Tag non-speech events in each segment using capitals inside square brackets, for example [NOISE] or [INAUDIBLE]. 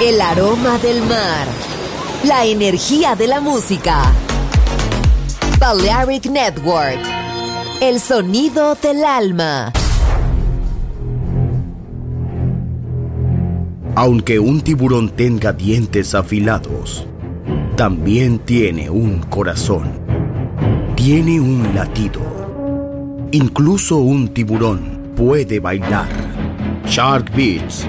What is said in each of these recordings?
el aroma del mar, la energía de la música. Balearic Network, el sonido del alma. Aunque un tiburón tenga dientes afilados, también tiene un corazón. Tiene un latido. Incluso un tiburón puede bailar. Shark Beats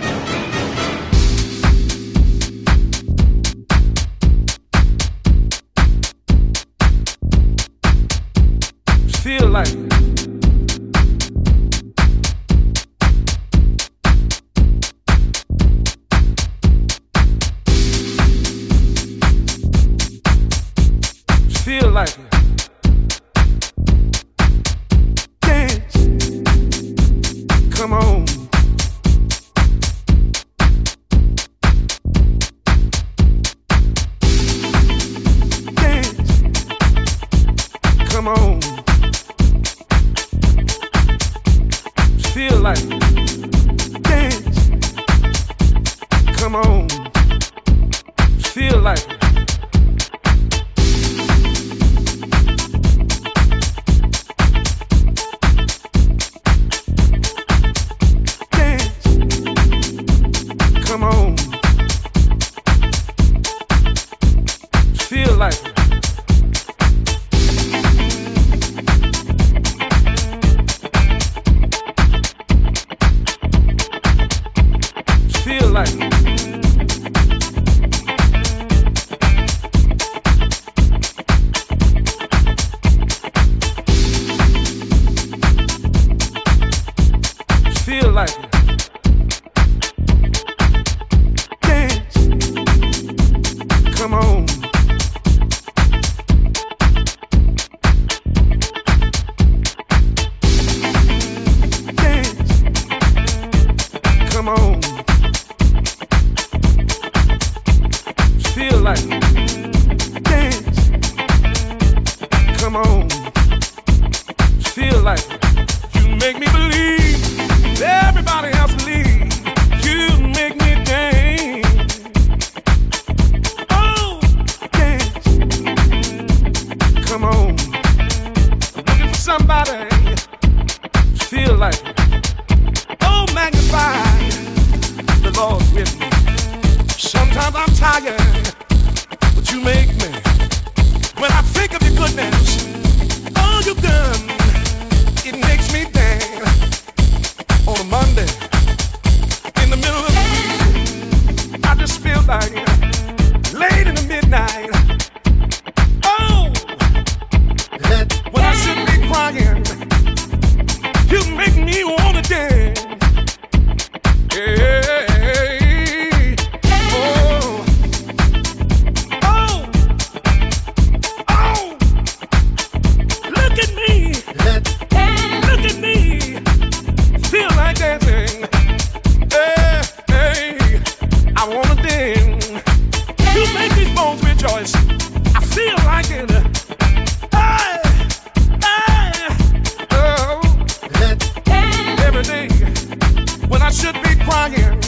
Should be crying.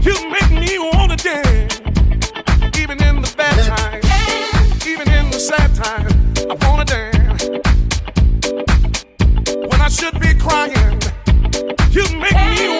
You make me wanna dance, even in the bad times, even in the sad times. I wanna dance. When I should be crying, you make me.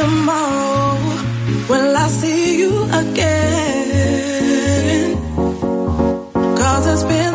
tomorrow will I see you again? Cause it's been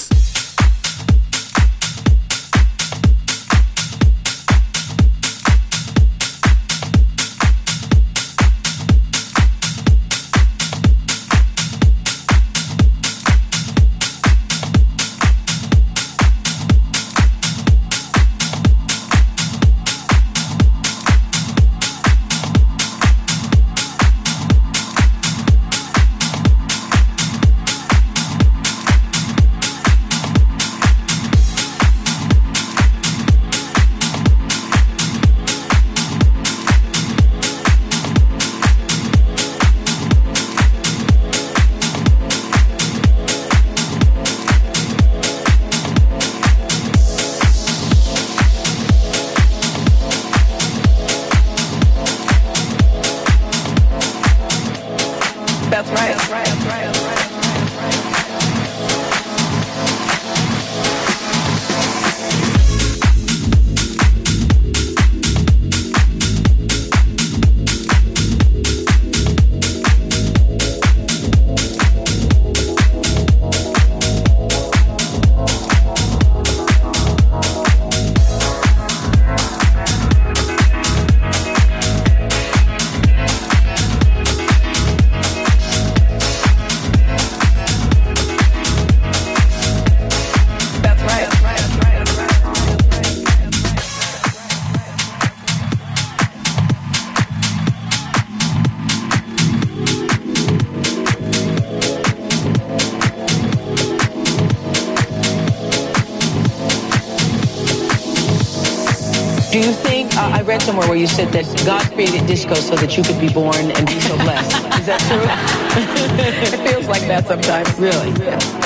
Somewhere where you said that God created disco so that you could be born and be so blessed. Is that true? [LAUGHS] it feels like that sometimes. Really?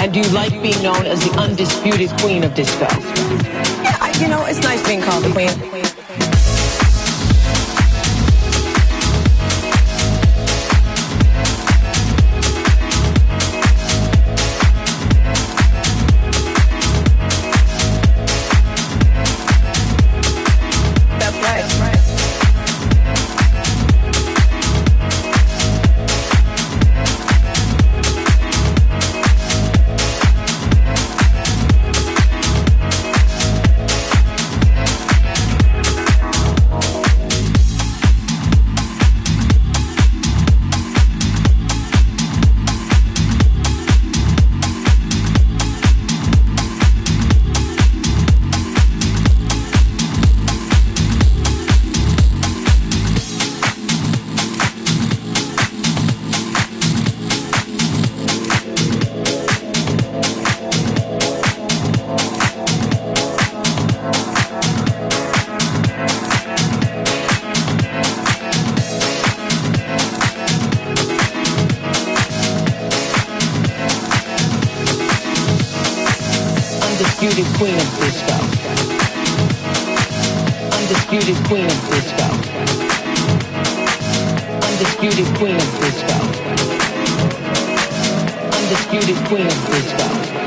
And do you like being known as the undisputed queen of disco? Yeah, I, you know, it's nice being called the queen. Undisputed queen of disco. Undisputed queen of disco.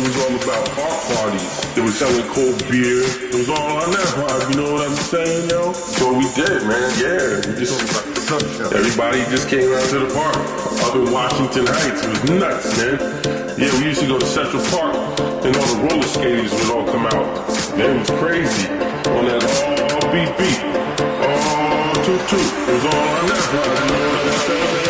It was all about park parties. It was selling cold beer. It was all on that vibe, you know what I'm saying, yo? So we did, man, yeah. We just, everybody just came out to the park. Up in Washington Heights, it was nuts, man. Yeah, we used to go to Central Park, and all the roller skaters would all come out. Man, it was crazy. On that all beat beat. All oh, toot toot. It was all on that vibe, you know what I'm saying?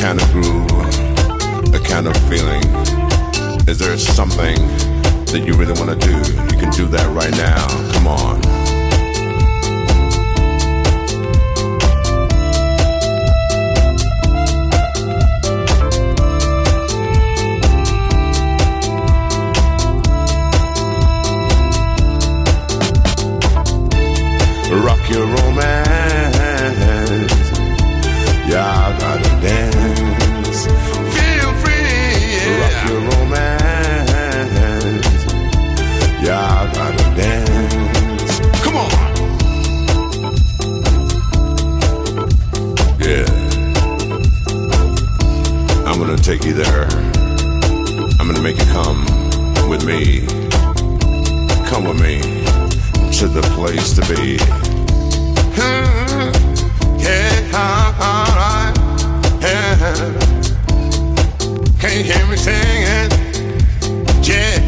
kind of groove, a kind of feeling? Is there something that you really want to do? You can do that right now. Come on. me, come with me to the place to be. Hmm, yeah, alright. Yeah. Can you hear me singing? Yeah,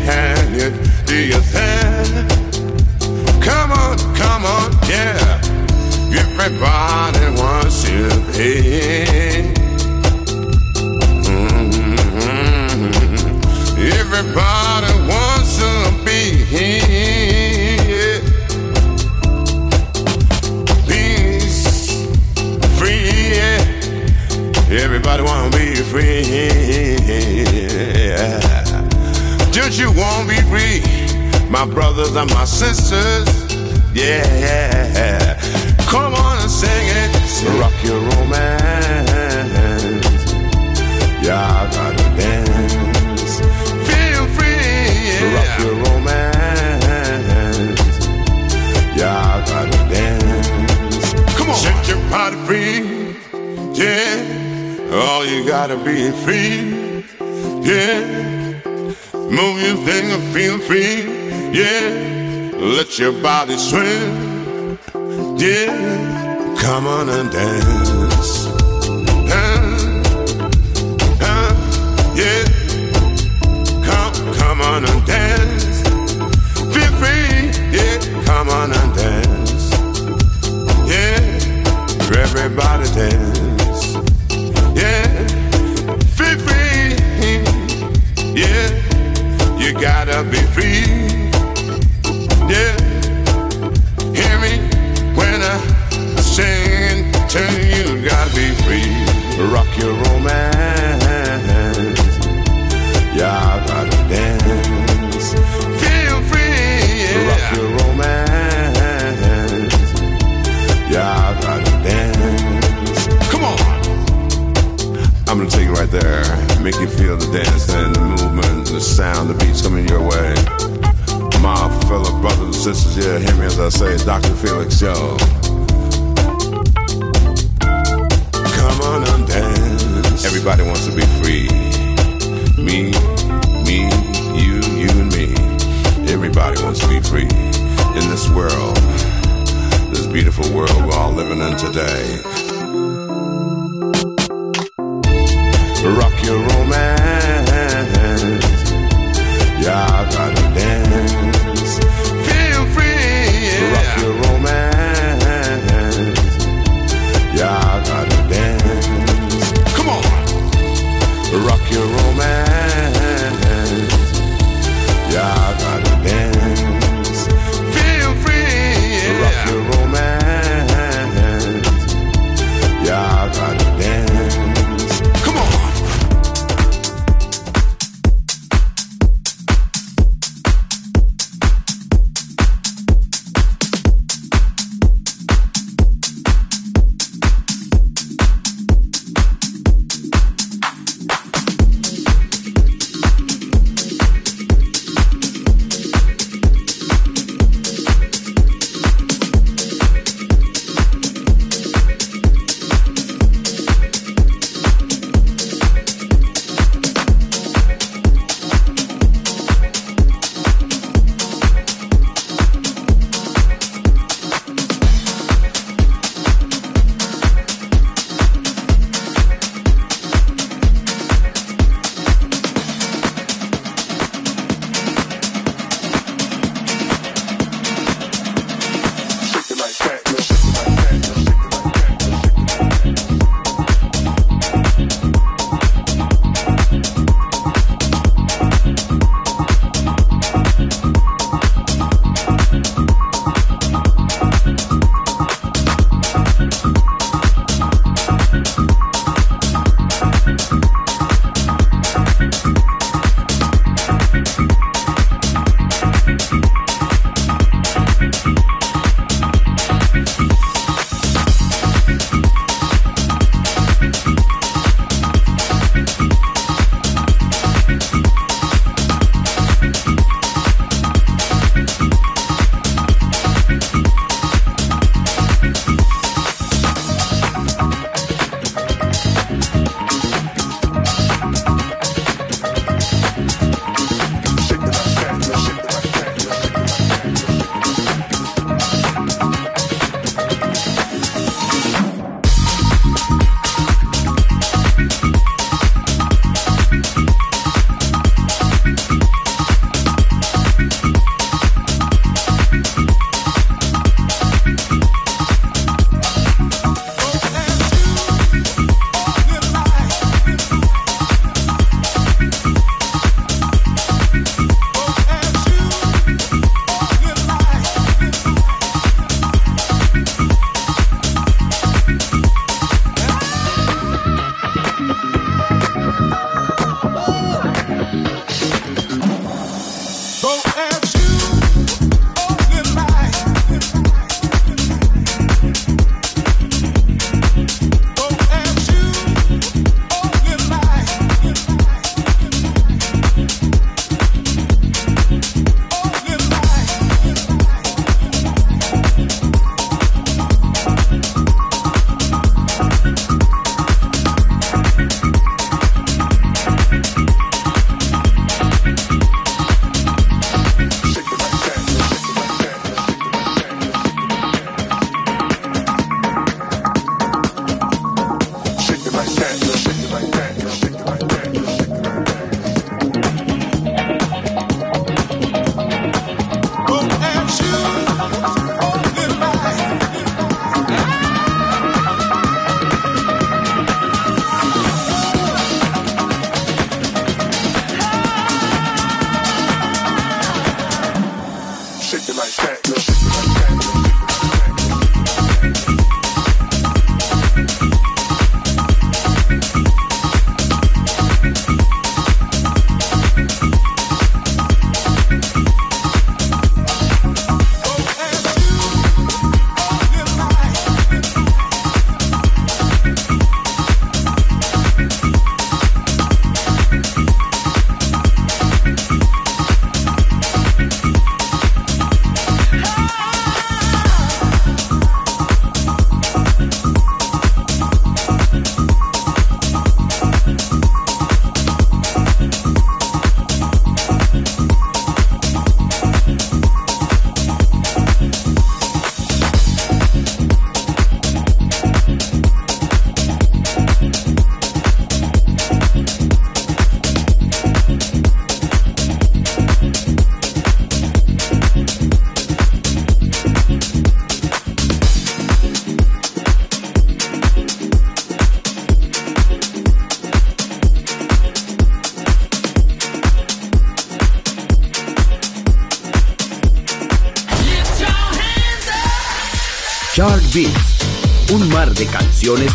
yeah. Do you think? Come on, come on, yeah. Everybody wants to be. Mm-hmm. Everybody free? Don't you won't be free, my brothers and my sisters? Yeah, come on and sing it, rock your romance. Yeah, I gotta dance. Feel free, rock your romance. Yeah, I gotta dance. Come on, set your body free. Yeah. All you gotta be free, yeah. Move your thing and feel free, yeah. Let your body swim, yeah. Come on and dance. Yeah. Come, come on and dance. Feel free, yeah. Come on and dance, yeah. Everybody dance. dancing, the movement, the sound, the beats coming your way. My fellow brothers and sisters, yeah, hear me as I say, Dr. Felix, yo. Come on and dance. Everybody wants to be free. Me, me, you, you and me. Everybody wants to be free in this world, this beautiful world we're all living in today.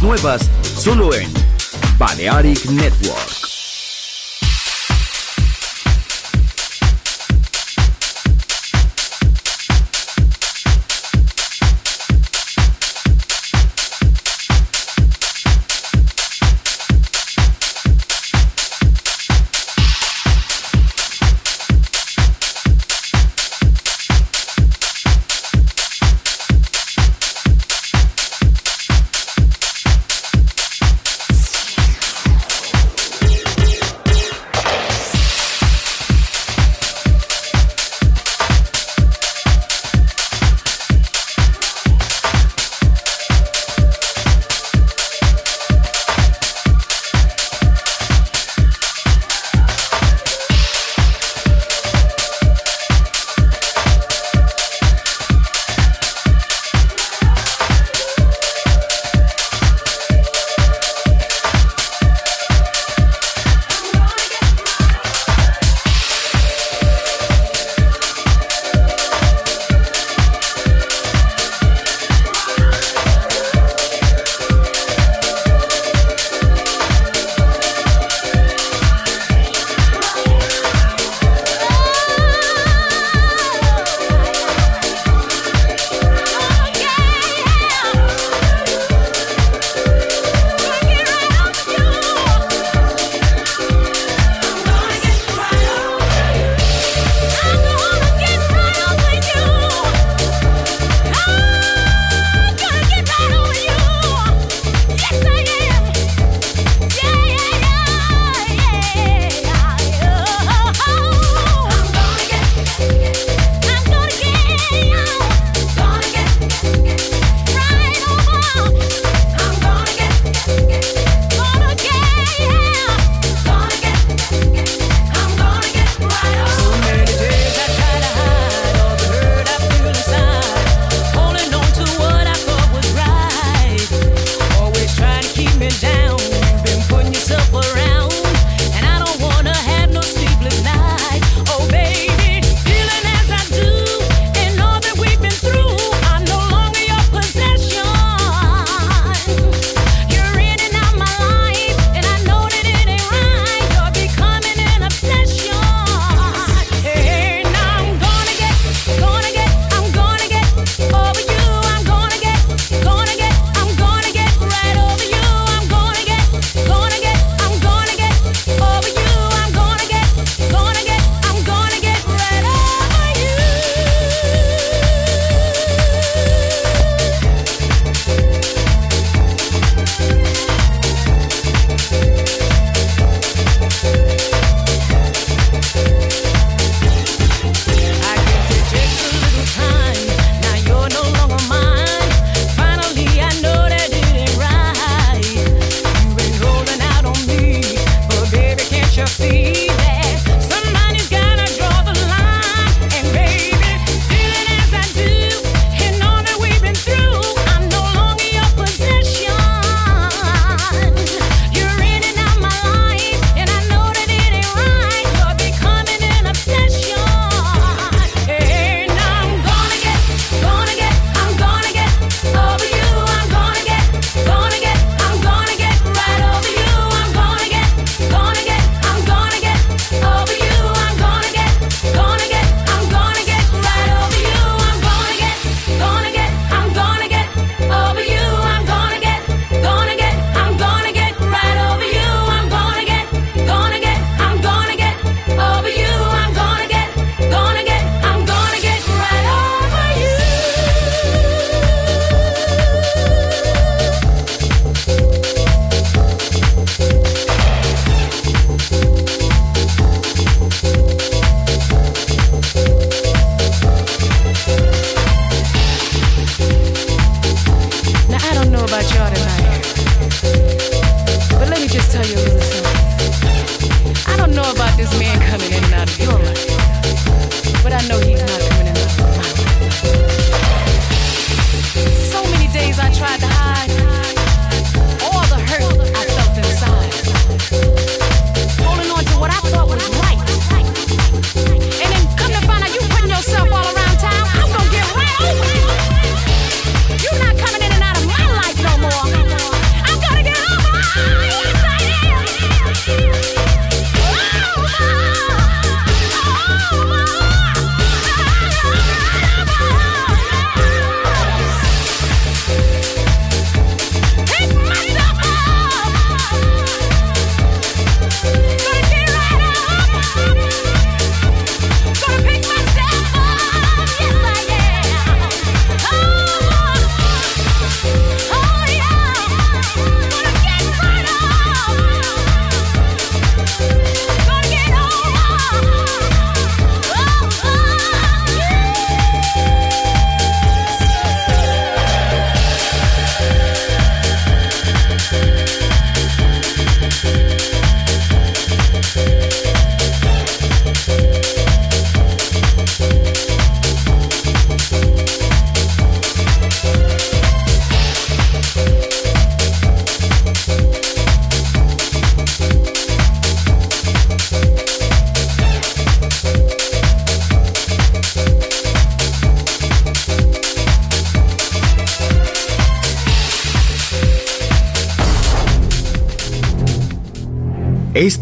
Nuevas solo en